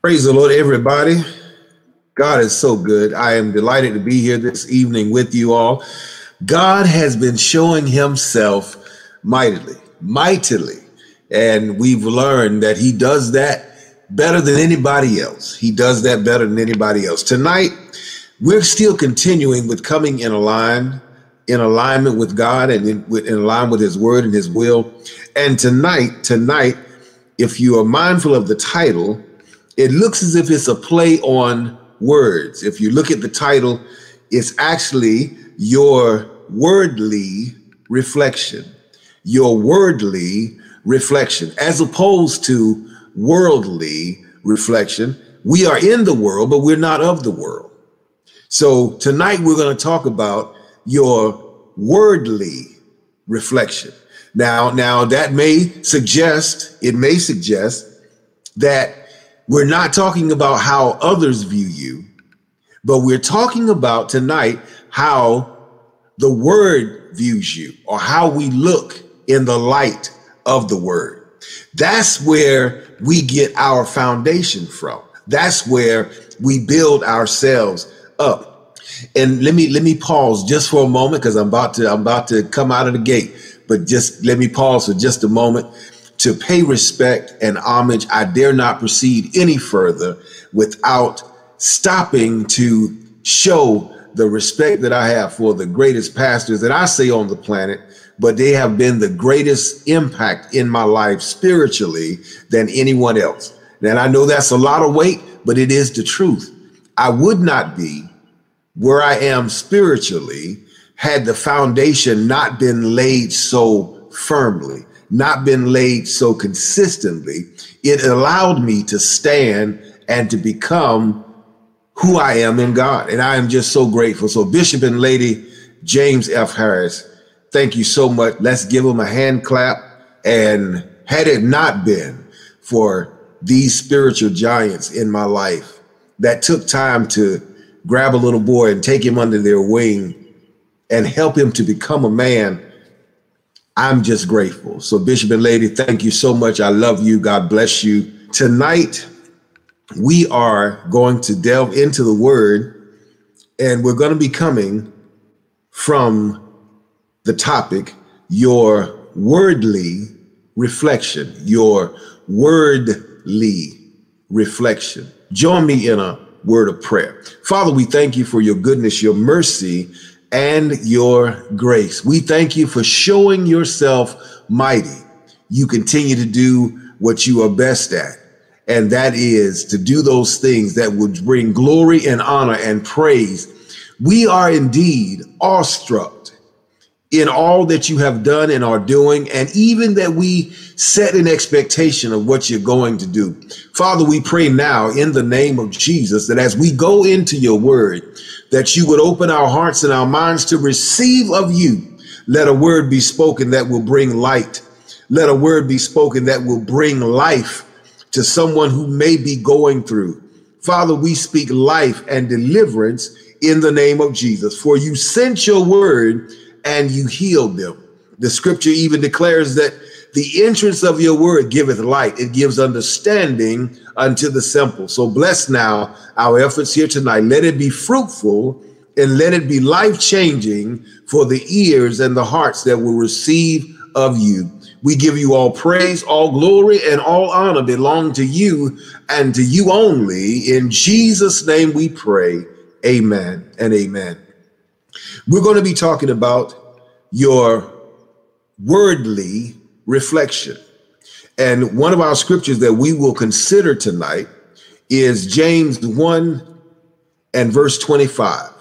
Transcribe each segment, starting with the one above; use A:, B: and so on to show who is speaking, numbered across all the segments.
A: Praise the Lord, everybody. God is so good. I am delighted to be here this evening with you all. God has been showing himself mightily, mightily. And we've learned that he does that better than anybody else. He does that better than anybody else. Tonight, we're still continuing with coming in line, in alignment with God and in, in alignment with his word and his will. And tonight, tonight, if you are mindful of the title, it looks as if it's a play on words. If you look at the title, it's actually your wordly reflection, your wordly reflection, as opposed to worldly reflection. We are in the world, but we're not of the world. So tonight we're going to talk about your wordly reflection. Now, now that may suggest, it may suggest that we're not talking about how others view you, but we're talking about tonight how the word views you or how we look in the light of the word. That's where we get our foundation from. That's where we build ourselves up. And let me let me pause just for a moment because I'm about to I'm about to come out of the gate. But just let me pause for just a moment to pay respect and homage. I dare not proceed any further without stopping to show the respect that I have for the greatest pastors that I see on the planet, but they have been the greatest impact in my life spiritually than anyone else. And I know that's a lot of weight, but it is the truth. I would not be where I am spiritually had the foundation not been laid so firmly not been laid so consistently, it allowed me to stand and to become who I am in God. And I am just so grateful. So, Bishop and Lady James F. Harris, thank you so much. Let's give him a hand clap. And had it not been for these spiritual giants in my life that took time to grab a little boy and take him under their wing and help him to become a man I'm just grateful. So, Bishop and Lady, thank you so much. I love you. God bless you. Tonight, we are going to delve into the word, and we're going to be coming from the topic your wordly reflection. Your wordly reflection. Join me in a word of prayer. Father, we thank you for your goodness, your mercy, and your grace. We thank you for showing yourself mighty. You continue to do what you are best at, and that is to do those things that would bring glory and honor and praise. We are indeed awestruck in all that you have done and are doing, and even that we set an expectation of what you're going to do. Father, we pray now in the name of Jesus that as we go into your word, that you would open our hearts and our minds to receive of you. Let a word be spoken that will bring light. Let a word be spoken that will bring life to someone who may be going through. Father, we speak life and deliverance in the name of Jesus. For you sent your word and you healed them. The scripture even declares that the entrance of your word giveth light, it gives understanding unto the simple. So bless now our efforts here tonight. Let it be fruitful and let it be life changing for the ears and the hearts that will receive of you. We give you all praise, all glory, and all honor belong to you and to you only. In Jesus' name we pray. Amen and amen. We're going to be talking about your wordly reflection. And one of our scriptures that we will consider tonight is James 1 and verse 25.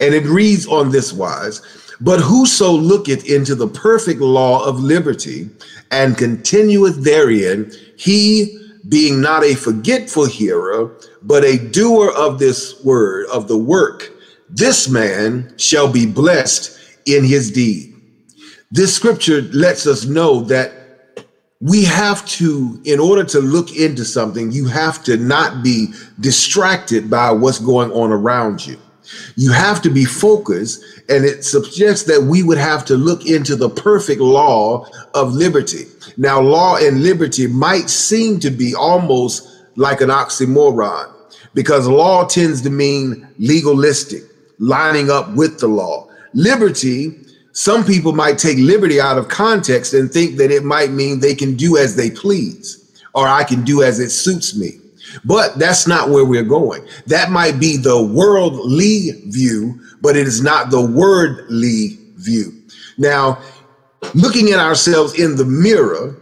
A: And it reads on this wise But whoso looketh into the perfect law of liberty and continueth therein, he being not a forgetful hearer, but a doer of this word, of the work, this man shall be blessed in his deed. This scripture lets us know that we have to, in order to look into something, you have to not be distracted by what's going on around you. You have to be focused, and it suggests that we would have to look into the perfect law of liberty. Now, law and liberty might seem to be almost like an oxymoron because law tends to mean legalistic, lining up with the law. Liberty, some people might take liberty out of context and think that it might mean they can do as they please or I can do as it suits me. But that's not where we're going. That might be the worldly view, but it is not the wordly view. Now, looking at ourselves in the mirror,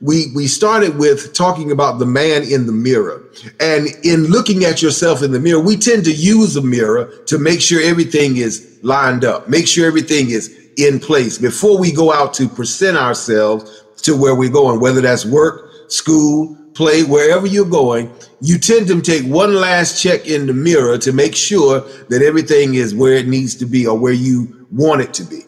A: we we started with talking about the man in the mirror and in looking at yourself in the mirror we tend to use a mirror to make sure everything is lined up make sure everything is in place before we go out to present ourselves to where we're going whether that's work school play wherever you're going you tend to take one last check in the mirror to make sure that everything is where it needs to be or where you want it to be.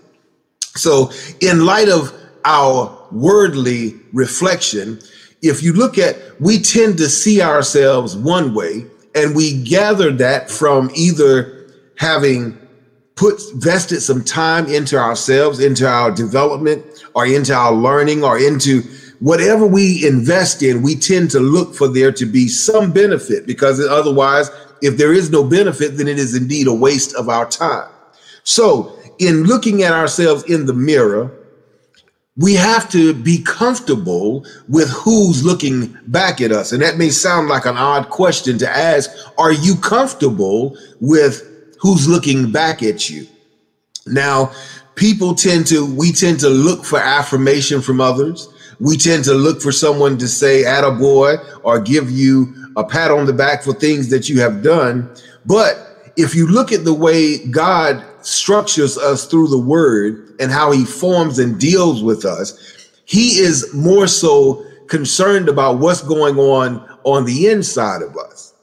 A: So in light of our wordly reflection, if you look at, we tend to see ourselves one way, and we gather that from either having put vested some time into ourselves, into our development, or into our learning, or into whatever we invest in, we tend to look for there to be some benefit because otherwise, if there is no benefit, then it is indeed a waste of our time. So, in looking at ourselves in the mirror, we have to be comfortable with who's looking back at us. And that may sound like an odd question to ask. Are you comfortable with who's looking back at you? Now, people tend to, we tend to look for affirmation from others. We tend to look for someone to say, boy," or give you a pat on the back for things that you have done. But if you look at the way God structures us through the word and how he forms and deals with us, he is more so concerned about what's going on on the inside of us.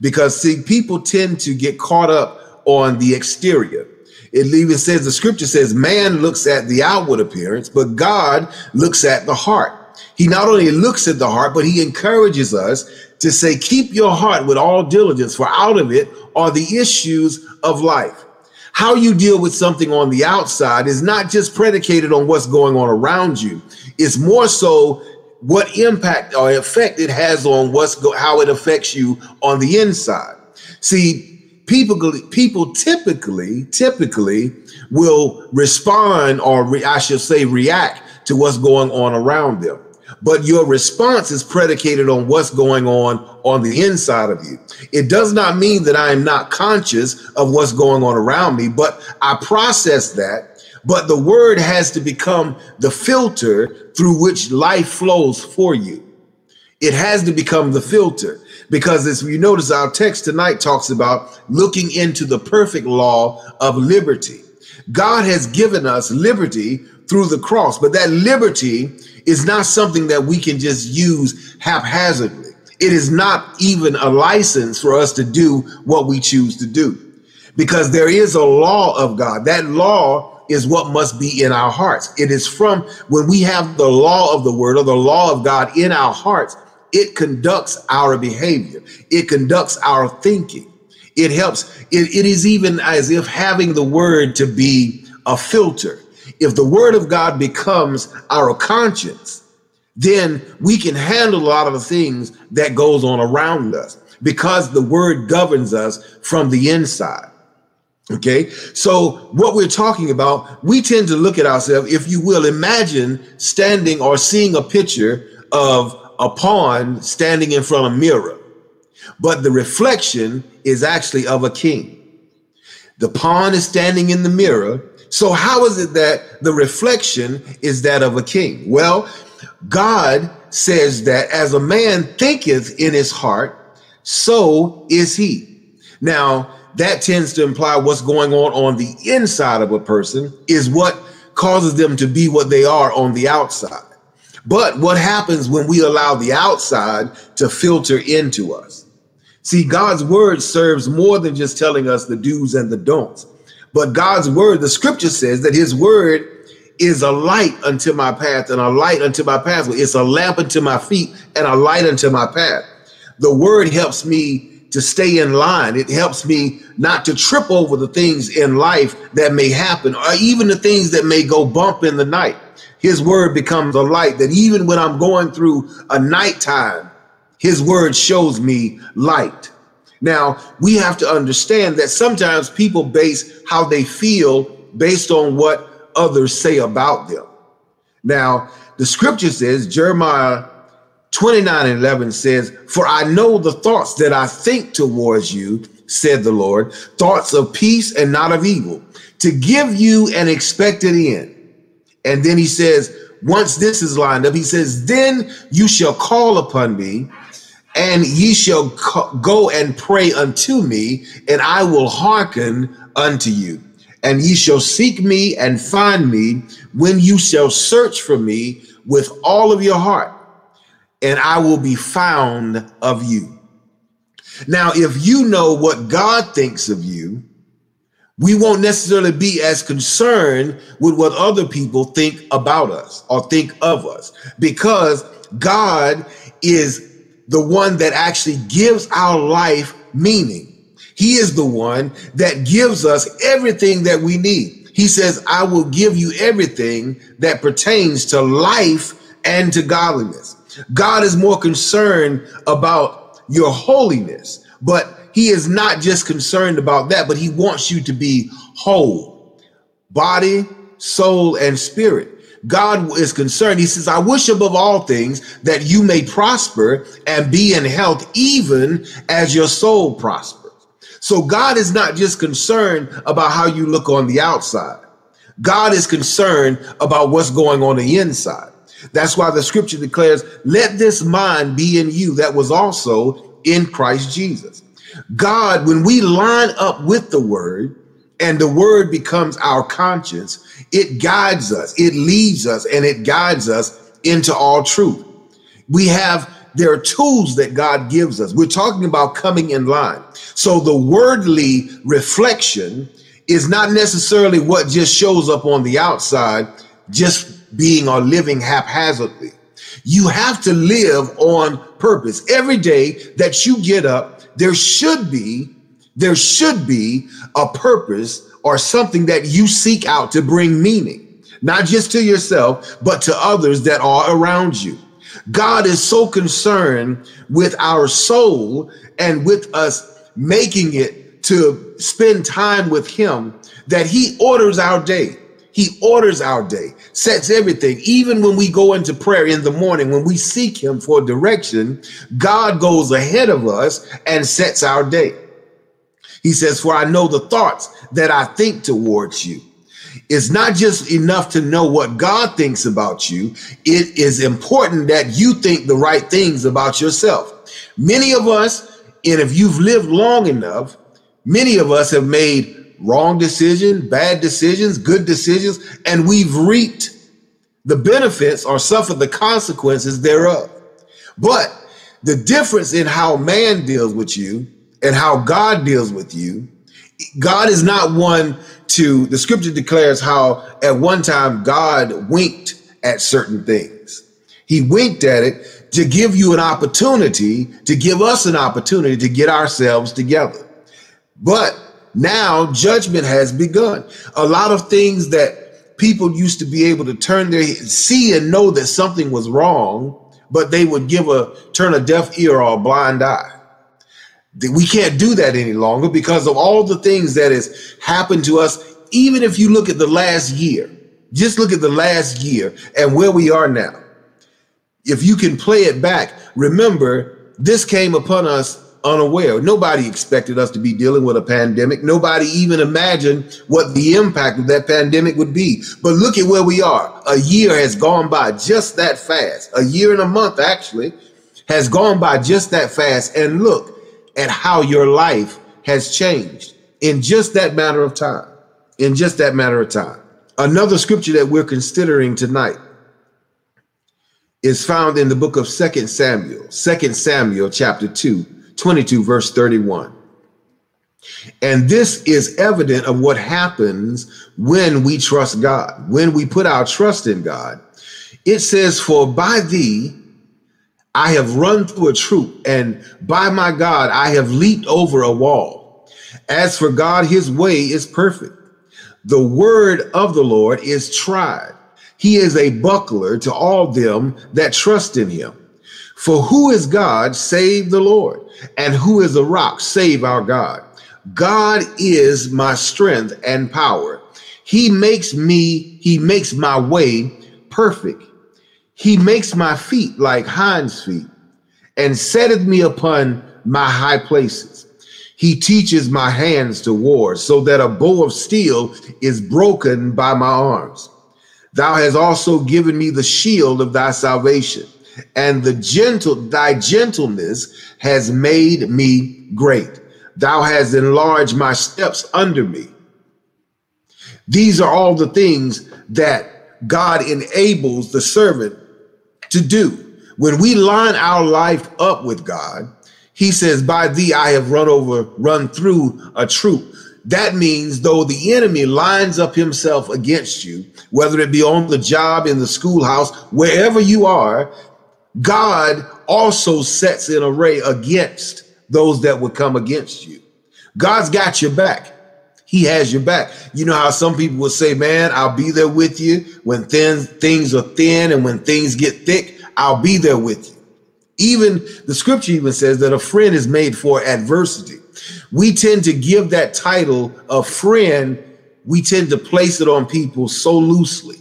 A: Because, see, people tend to get caught up on the exterior. It even says, the scripture says, man looks at the outward appearance, but God looks at the heart. He not only looks at the heart, but he encourages us to say, keep your heart with all diligence, for out of it are the issues of life how you deal with something on the outside is not just predicated on what's going on around you. It's more so what impact or effect it has on what's go- how it affects you on the inside. See, people people typically typically will respond or re- I should say react to what's going on around them but your response is predicated on what's going on on the inside of you. It does not mean that I am not conscious of what's going on around me, but I process that. But the word has to become the filter through which life flows for you. It has to become the filter because as you notice, our text tonight talks about looking into the perfect law of liberty. God has given us liberty through the cross, but that liberty is not something that we can just use haphazardly. It is not even a license for us to do what we choose to do because there is a law of God. That law is what must be in our hearts. It is from when we have the law of the word or the law of God in our hearts, it conducts our behavior, it conducts our thinking. It helps. It, it is even as if having the word to be a filter if the word of God becomes our conscience, then we can handle a lot of the things that goes on around us because the word governs us from the inside. Okay, so what we're talking about, we tend to look at ourselves, if you will, imagine standing or seeing a picture of a pawn standing in front of a mirror, but the reflection is actually of a king. The pawn is standing in the mirror, so, how is it that the reflection is that of a king? Well, God says that as a man thinketh in his heart, so is he. Now, that tends to imply what's going on on the inside of a person is what causes them to be what they are on the outside. But what happens when we allow the outside to filter into us? See, God's word serves more than just telling us the do's and the don'ts. But God's word, the scripture says that his word is a light unto my path and a light unto my pathway. It's a lamp unto my feet and a light unto my path. The word helps me to stay in line. It helps me not to trip over the things in life that may happen or even the things that may go bump in the night. His word becomes a light that even when I'm going through a nighttime, His word shows me light. Now, we have to understand that sometimes people base how they feel based on what others say about them. Now, the scripture says, Jeremiah 29 and 11 says, For I know the thoughts that I think towards you, said the Lord, thoughts of peace and not of evil, to give you an expected end. And then he says, once this is lined up, he says, Then you shall call upon me, and ye shall go and pray unto me, and I will hearken unto you. And ye shall seek me and find me when you shall search for me with all of your heart, and I will be found of you. Now, if you know what God thinks of you, we won't necessarily be as concerned with what other people think about us or think of us because God is the one that actually gives our life meaning. He is the one that gives us everything that we need. He says, I will give you everything that pertains to life and to godliness. God is more concerned about your holiness, but he is not just concerned about that, but he wants you to be whole, body, soul, and spirit. God is concerned. He says, I wish above all things that you may prosper and be in health, even as your soul prospers. So God is not just concerned about how you look on the outside. God is concerned about what's going on the inside. That's why the scripture declares, let this mind be in you that was also in Christ Jesus. God, when we line up with the word and the word becomes our conscience, it guides us, it leads us, and it guides us into all truth. We have there are tools that God gives us. We're talking about coming in line. So the wordly reflection is not necessarily what just shows up on the outside, just being or living haphazardly. You have to live on purpose. Every day that you get up, there should be there should be a purpose or something that you seek out to bring meaning, not just to yourself, but to others that are around you. God is so concerned with our soul and with us making it to spend time with Him that He orders our day. He orders our day, sets everything. Even when we go into prayer in the morning, when we seek Him for direction, God goes ahead of us and sets our day. He says, For I know the thoughts that I think towards you. It's not just enough to know what God thinks about you, it is important that you think the right things about yourself. Many of us, and if you've lived long enough, many of us have made wrong decisions, bad decisions, good decisions, and we've reaped the benefits or suffered the consequences thereof. But the difference in how man deals with you and how God deals with you, God is not one to, the scripture declares how at one time God winked at certain things. He winked at it to give you an opportunity, to give us an opportunity to get ourselves together. But now judgment has begun. A lot of things that people used to be able to turn their see and know that something was wrong, but they would give a turn a deaf ear or a blind eye. We can't do that any longer because of all the things that has happened to us. Even if you look at the last year, just look at the last year and where we are now. If you can play it back, remember this came upon us unaware. Nobody expected us to be dealing with a pandemic. Nobody even imagined what the impact of that pandemic would be. But look at where we are. A year has gone by just that fast. A year and a month, actually, has gone by just that fast. And look at how your life has changed in just that matter of time. In just that matter of time. Another scripture that we're considering tonight is found in the book of Second Samuel, Second Samuel chapter 2 22, verse 31. And this is evident of what happens when we trust God, when we put our trust in God. It says, For by thee I have run through a troop, and by my God I have leaped over a wall. As for God, his way is perfect. The word of the Lord is tried. He is a buckler to all them that trust in him. For who is God save the Lord? And who is a rock save our God? God is my strength and power. He makes me, he makes my way perfect. He makes my feet like hinds feet and setteth me upon my high places. He teaches my hands to war so that a bow of steel is broken by my arms. Thou hast also given me the shield of thy salvation and the gentle thy gentleness has made me great. Thou hast enlarged my steps under me. These are all the things that God enables the servant to do. When we line our life up with God, he says, By thee I have run over, run through a troop. That means though the enemy lines up himself against you, whether it be on the job, in the schoolhouse, wherever you are, God also sets an array against those that would come against you. God's got your back. He has your back. You know how some people will say, man, I'll be there with you when thin, things are thin and when things get thick, I'll be there with you. Even the scripture even says that a friend is made for adversity. We tend to give that title of friend, we tend to place it on people so loosely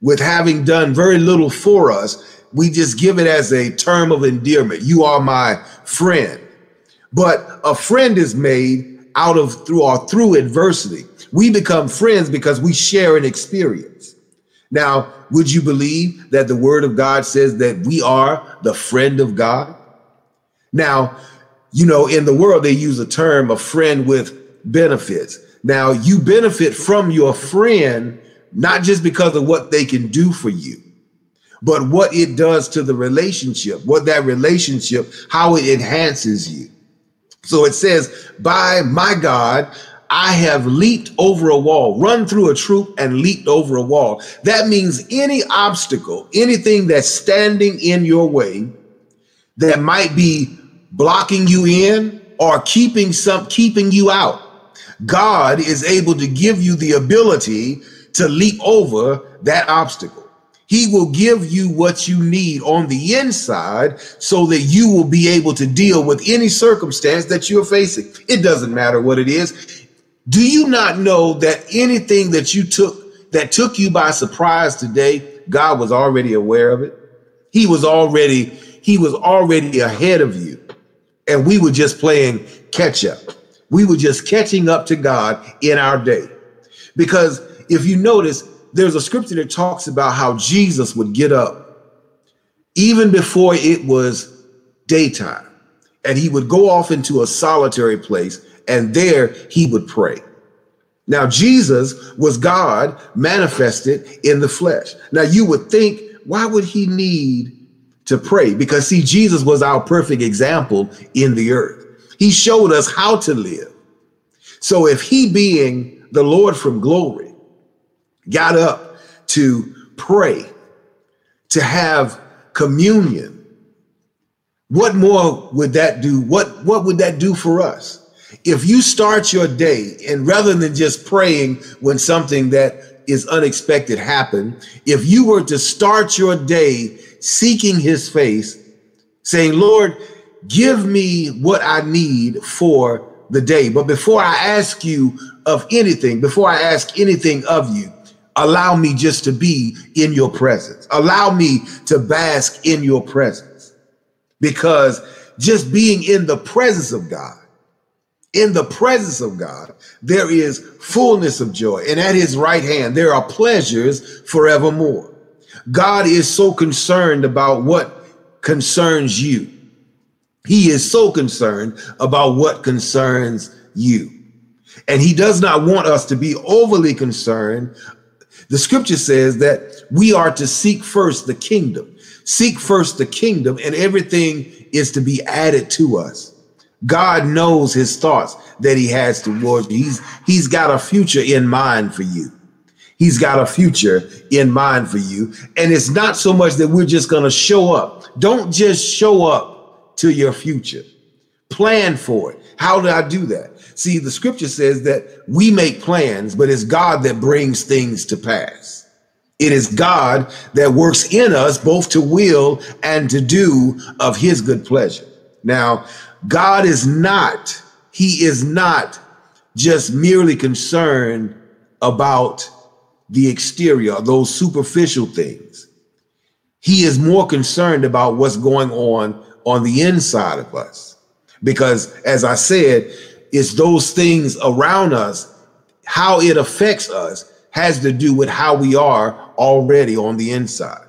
A: with having done very little for us we just give it as a term of endearment. You are my friend. But a friend is made out of through or through adversity. We become friends because we share an experience. Now, would you believe that the word of God says that we are the friend of God? Now, you know, in the world, they use a term, a friend with benefits. Now, you benefit from your friend, not just because of what they can do for you, but what it does to the relationship, what that relationship, how it enhances you. So it says, by my God, I have leaped over a wall, run through a troop and leaped over a wall. That means any obstacle, anything that's standing in your way that might be blocking you in or keeping some keeping you out. God is able to give you the ability to leap over that obstacle. He will give you what you need on the inside so that you will be able to deal with any circumstance that you're facing. It doesn't matter what it is. Do you not know that anything that you took that took you by surprise today, God was already aware of it? He was already he was already ahead of you. And we were just playing catch up. We were just catching up to God in our day. Because if you notice, there's a scripture that talks about how Jesus would get up even before it was daytime and he would go off into a solitary place and there he would pray. Now, Jesus was God manifested in the flesh. Now, you would think, why would he need to pray? Because, see, Jesus was our perfect example in the earth. He showed us how to live. So, if he being the Lord from glory, got up to pray, to have communion. What more would that do? What, what would that do for us? If you start your day and rather than just praying when something that is unexpected happen, if you were to start your day seeking his face, saying, Lord, give me what I need for the day. But before I ask you of anything, before I ask anything of you, Allow me just to be in your presence. Allow me to bask in your presence. Because just being in the presence of God, in the presence of God, there is fullness of joy. And at his right hand, there are pleasures forevermore. God is so concerned about what concerns you. He is so concerned about what concerns you. And he does not want us to be overly concerned the scripture says that we are to seek first the kingdom, seek first the kingdom, and everything is to be added to us. God knows his thoughts that he has towards you. He's, he's got a future in mind for you. He's got a future in mind for you. And it's not so much that we're just going to show up. Don't just show up to your future. Plan for it. How do I do that? See, the scripture says that we make plans, but it's God that brings things to pass. It is God that works in us both to will and to do of his good pleasure. Now, God is not, he is not just merely concerned about the exterior, those superficial things. He is more concerned about what's going on on the inside of us. Because as I said, it's those things around us, how it affects us has to do with how we are already on the inside.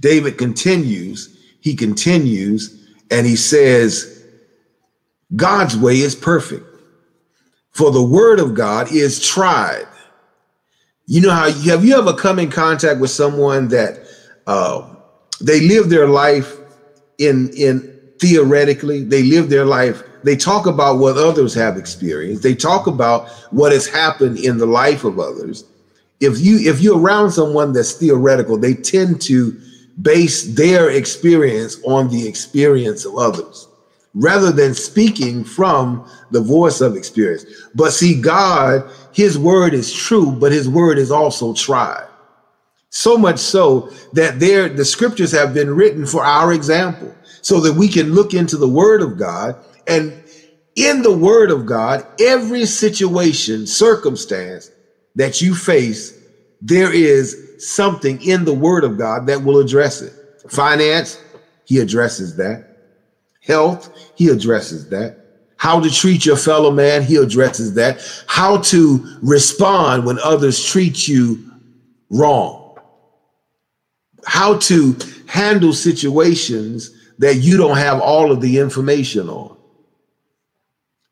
A: David continues, he continues, and he says, God's way is perfect, for the word of God is tried. You know how have you ever come in contact with someone that uh, they live their life in in theoretically, they live their life they talk about what others have experienced. They talk about what has happened in the life of others. If you if you're around someone that's theoretical they tend to base their experience on the experience of others rather than speaking from the voice of experience. But see god his word is true but his word is also tried. So much so that there the scriptures have been written for our example so that we can look into the word of god and in the word of God, every situation, circumstance that you face, there is something in the word of God that will address it. Finance, he addresses that. Health, he addresses that. How to treat your fellow man, he addresses that. How to respond when others treat you wrong. How to handle situations that you don't have all of the information on.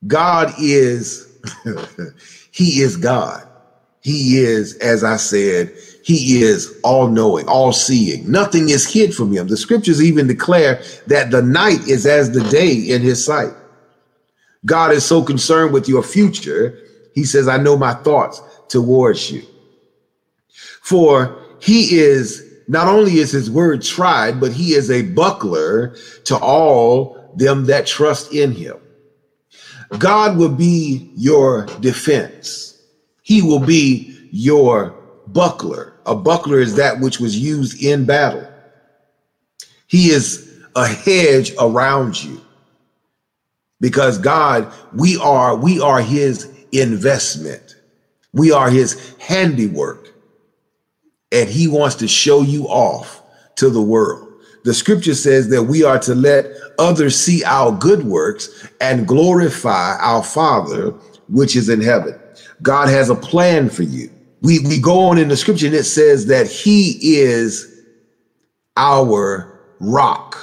A: God is, he is God. He is, as I said, he is all knowing, all seeing. Nothing is hid from him. The scriptures even declare that the night is as the day in his sight. God is so concerned with your future. He says, I know my thoughts towards you. For he is not only is his word tried, but he is a buckler to all them that trust in him. God will be your defense. He will be your buckler. A buckler is that which was used in battle. He is a hedge around you. Because God, we are we are his investment. We are his handiwork. And he wants to show you off to the world. The scripture says that we are to let others see our good works and glorify our Father which is in heaven. God has a plan for you. We, we go on in the scripture and it says that He is our rock.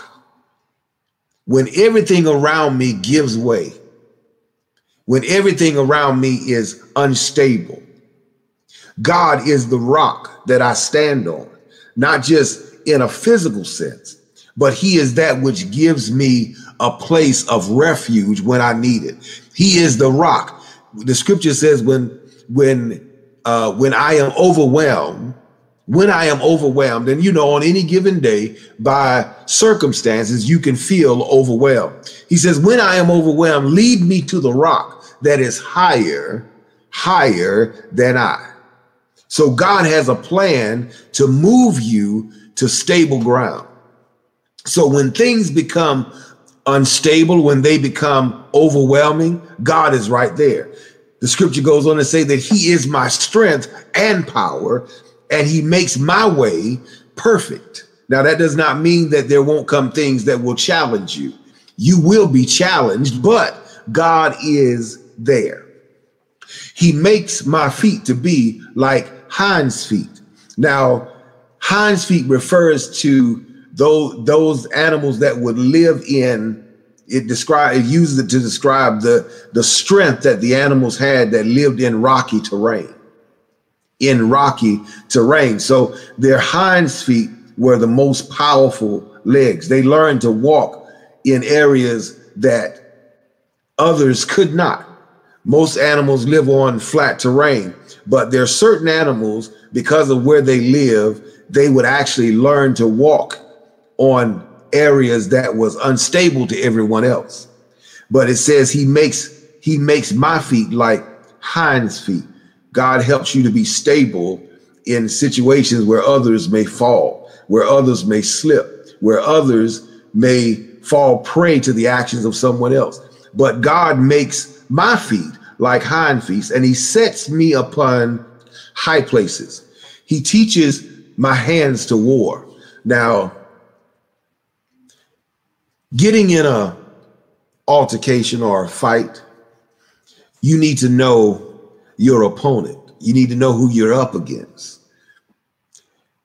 A: When everything around me gives way, when everything around me is unstable, God is the rock that I stand on, not just in a physical sense, but he is that which gives me a place of refuge when I need it. He is the rock. The scripture says when when uh, when I am overwhelmed, when I am overwhelmed, and you know, on any given day, by circumstances, you can feel overwhelmed. He says, When I am overwhelmed, lead me to the rock that is higher, higher than I. So God has a plan to move you to stable ground. So when things become unstable, when they become overwhelming, God is right there. The scripture goes on to say that He is my strength and power, and He makes my way perfect. Now, that does not mean that there won't come things that will challenge you. You will be challenged, but God is there. He makes my feet to be like hinds feet. Now, hinds feet refers to those those animals that would live in it describe it uses it to describe the the strength that the animals had that lived in rocky terrain. In rocky terrain. So their hinds feet were the most powerful legs. They learned to walk in areas that others could not. Most animals live on flat terrain but there are certain animals because of where they live they would actually learn to walk on areas that was unstable to everyone else. But it says he makes he makes my feet like hinds feet. God helps you to be stable in situations where others may fall, where others may slip, where others may fall prey to the actions of someone else. But God makes my feet like hind feet, and he sets me upon high places. He teaches my hands to war. Now, getting in a altercation or a fight, you need to know your opponent. You need to know who you're up against.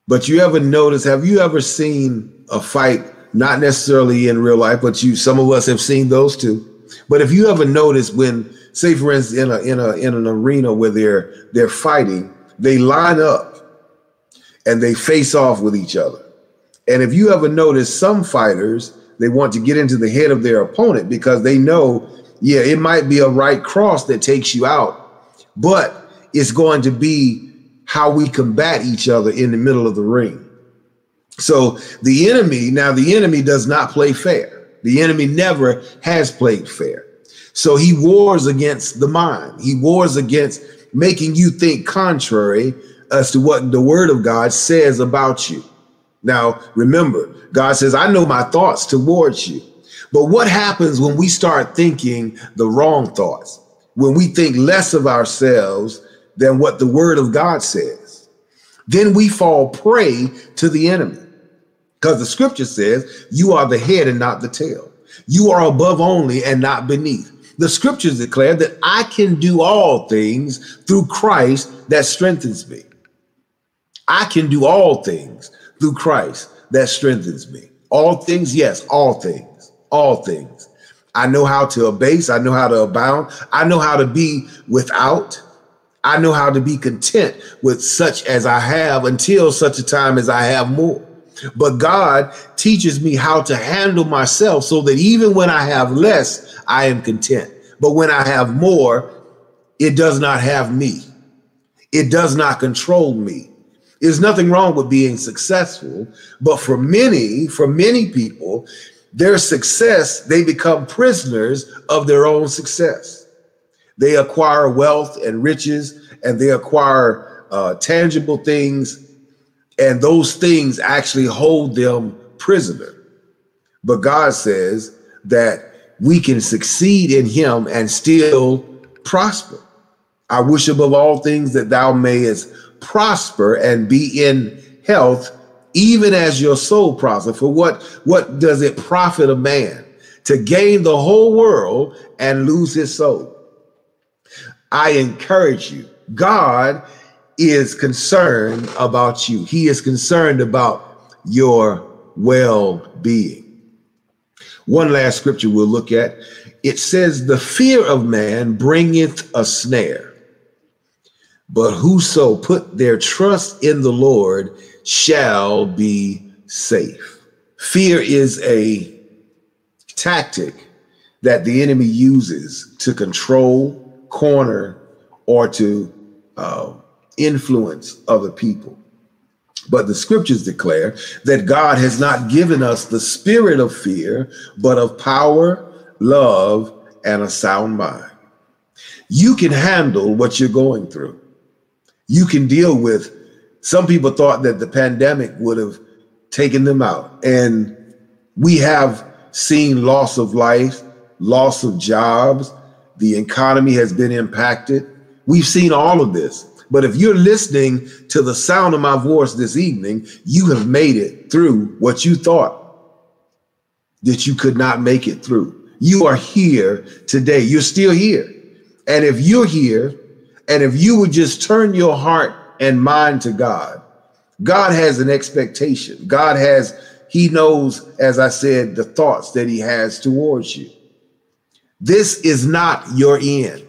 A: But you ever notice, have you ever seen a fight, not necessarily in real life, but you some of us have seen those too. But if you ever notice when, say for instance, in a in a in an arena where they're they're fighting, they line up and they face off with each other. And if you ever notice some fighters, they want to get into the head of their opponent because they know, yeah, it might be a right cross that takes you out, but it's going to be how we combat each other in the middle of the ring. So the enemy, now the enemy does not play fair. The enemy never has played fair. So he wars against the mind. He wars against making you think contrary as to what the word of God says about you. Now, remember, God says, I know my thoughts towards you. But what happens when we start thinking the wrong thoughts? When we think less of ourselves than what the word of God says? Then we fall prey to the enemy. Because the scripture says, you are the head and not the tail. You are above only and not beneath. The scriptures declare that I can do all things through Christ that strengthens me. I can do all things through Christ that strengthens me. All things, yes, all things, all things. I know how to abase. I know how to abound. I know how to be without. I know how to be content with such as I have until such a time as I have more. But God teaches me how to handle myself so that even when I have less, I am content. But when I have more, it does not have me. It does not control me. There's nothing wrong with being successful, but for many, for many people, their success, they become prisoners of their own success. They acquire wealth and riches, and they acquire uh, tangible things, and those things actually hold them prisoner. But God says that we can succeed in Him and still prosper. I wish above all things that thou mayest prosper and be in health, even as your soul prosper. For what, what does it profit a man to gain the whole world and lose his soul? I encourage you, God is concerned about you. He is concerned about your well-being. One last scripture we'll look at. It says, the fear of man bringeth a snare but whoso put their trust in the Lord shall be safe. Fear is a tactic that the enemy uses to control, corner, or to uh, influence other people. But the scriptures declare that God has not given us the spirit of fear, but of power, love, and a sound mind. You can handle what you're going through you can deal with. Some people thought that the pandemic would have taken them out. And we have seen loss of life, loss of jobs. The economy has been impacted. We've seen all of this. But if you're listening to the sound of my voice this evening, you have made it through what you thought that you could not make it through. You are here today. You're still here. And if you're here, and if you would just turn your heart and mind to God, God has an expectation. God has, He knows, as I said, the thoughts that He has towards you. This is not your end.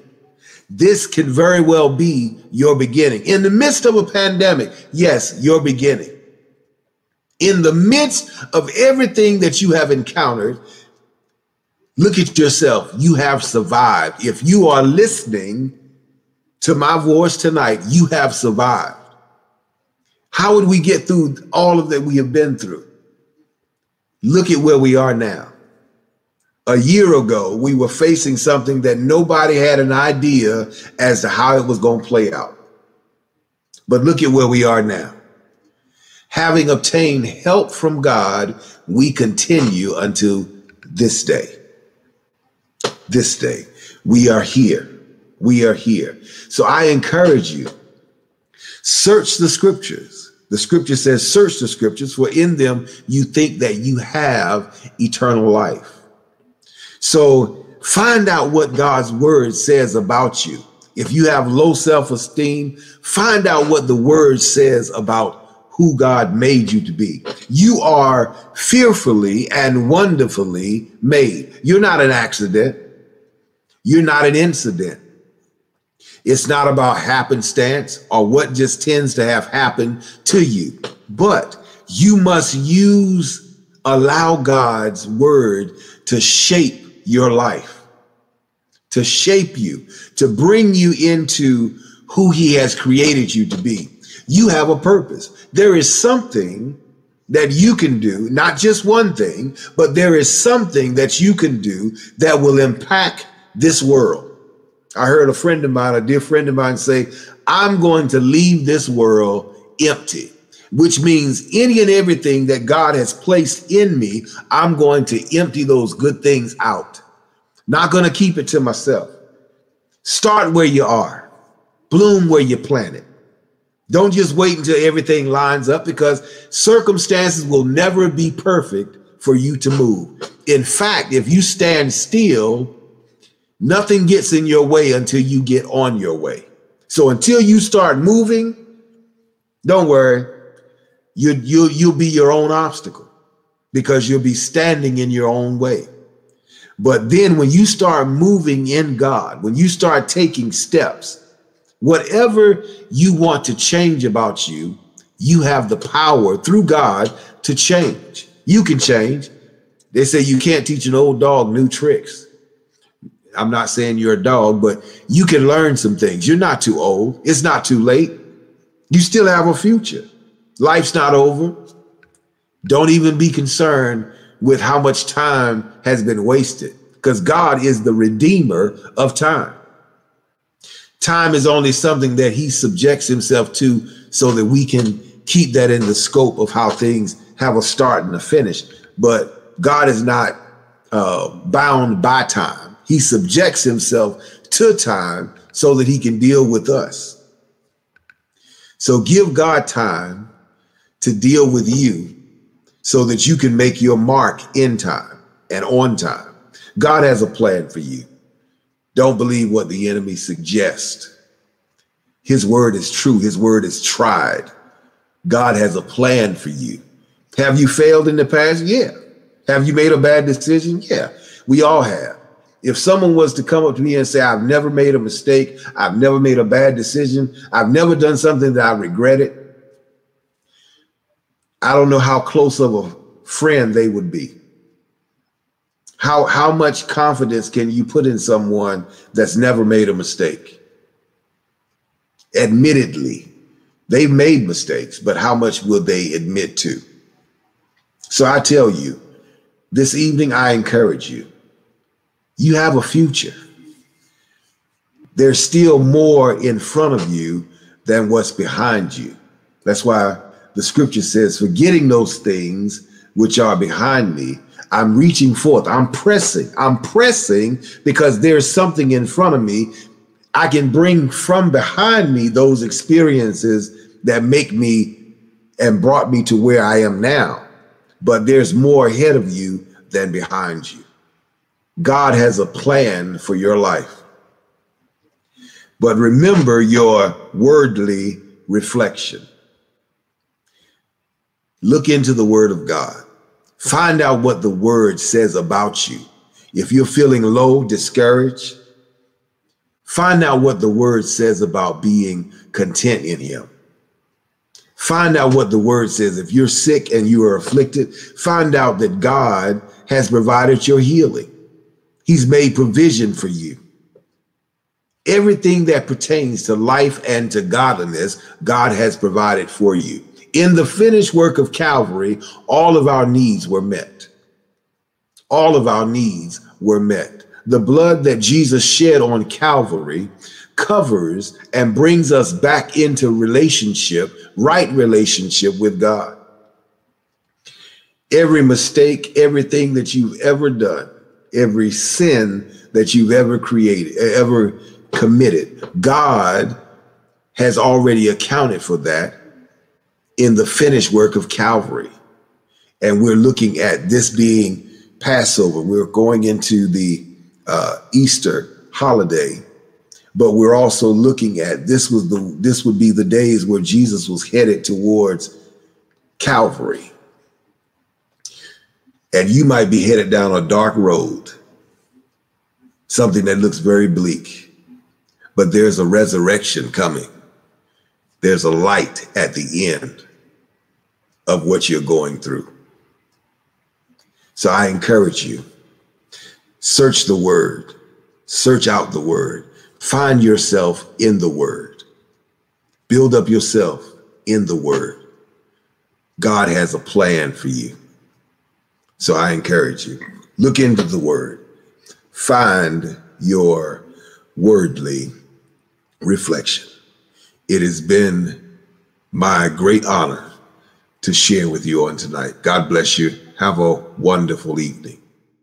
A: This can very well be your beginning. In the midst of a pandemic, yes, your beginning. In the midst of everything that you have encountered, look at yourself. You have survived. If you are listening, to my voice tonight, you have survived. How would we get through all of that we have been through? Look at where we are now. A year ago, we were facing something that nobody had an idea as to how it was going to play out. But look at where we are now. Having obtained help from God, we continue until this day. This day. We are here. We are here. So I encourage you search the scriptures. The scripture says, search the scriptures, for in them you think that you have eternal life. So find out what God's word says about you. If you have low self esteem, find out what the word says about who God made you to be. You are fearfully and wonderfully made. You're not an accident. You're not an incident. It's not about happenstance or what just tends to have happened to you, but you must use, allow God's word to shape your life, to shape you, to bring you into who he has created you to be. You have a purpose. There is something that you can do, not just one thing, but there is something that you can do that will impact this world. I heard a friend of mine, a dear friend of mine, say, I'm going to leave this world empty, which means any and everything that God has placed in me, I'm going to empty those good things out. Not going to keep it to myself. Start where you are, bloom where you planted. Don't just wait until everything lines up because circumstances will never be perfect for you to move. In fact, if you stand still, nothing gets in your way until you get on your way. So until you start moving, don't worry, you you you'll be your own obstacle because you'll be standing in your own way. But then when you start moving in God, when you start taking steps, Whatever you want to change about you, you have the power through God to change. You can change. They say you can't teach an old dog new tricks. I'm not saying you're a dog, but you can learn some things. You're not too old. It's not too late. You still have a future. Life's not over. Don't even be concerned with how much time has been wasted because God is the redeemer of time. Time is only something that he subjects himself to so that we can keep that in the scope of how things have a start and a finish. But God is not uh, bound by time. He subjects himself to time so that he can deal with us. So give God time to deal with you so that you can make your mark in time and on time. God has a plan for you. Don't believe what the enemy suggests. His word is true. His word is tried. God has a plan for you. Have you failed in the past? Yeah. Have you made a bad decision? Yeah. We all have. If someone was to come up to me and say, I've never made a mistake, I've never made a bad decision, I've never done something that I regretted, I don't know how close of a friend they would be. How how much confidence can you put in someone that's never made a mistake? Admittedly, they've made mistakes, but how much will they admit to? So I tell you, this evening I encourage you. You have a future. There's still more in front of you than what's behind you. That's why the scripture says, forgetting those things which are behind me I'm reaching forth. I'm pressing. I'm pressing because there's something in front of me. I can bring from behind me those experiences that make me and brought me to where I am now. But there's more ahead of you than behind you. God has a plan for your life. But remember your wordly reflection. Look into the word of God. Find out what the word says about you. If you're feeling low, discouraged, find out what the word says about being content in him. Find out what the word says. If you're sick and you are afflicted, find out that God has provided your healing. He's made provision for you. Everything that pertains to life and to godliness, God has provided for you. In the finished work of Calvary, all of our needs were met. All of our needs were met. The blood that Jesus shed on Calvary covers and brings us back into relationship, right relationship with God. Every mistake, everything that you've ever done, every sin that you've ever created, ever committed, God has already accounted for that in the finished work of Calvary. And we're looking at this being Passover. We're going into the uh, Easter holiday, but we're also looking at this was the this would be the days where Jesus was headed towards Calvary. And you might be headed down a dark road, something that looks very bleak, but there's a resurrection coming. There's a light at the end of what you're going through. So I encourage you search the word, search out the word, find yourself in the word, build up yourself in the word. God has a plan for you. So I encourage you look into the word, find your wordly reflection. It has been my great honor to share with you on tonight. God bless you. Have a wonderful evening.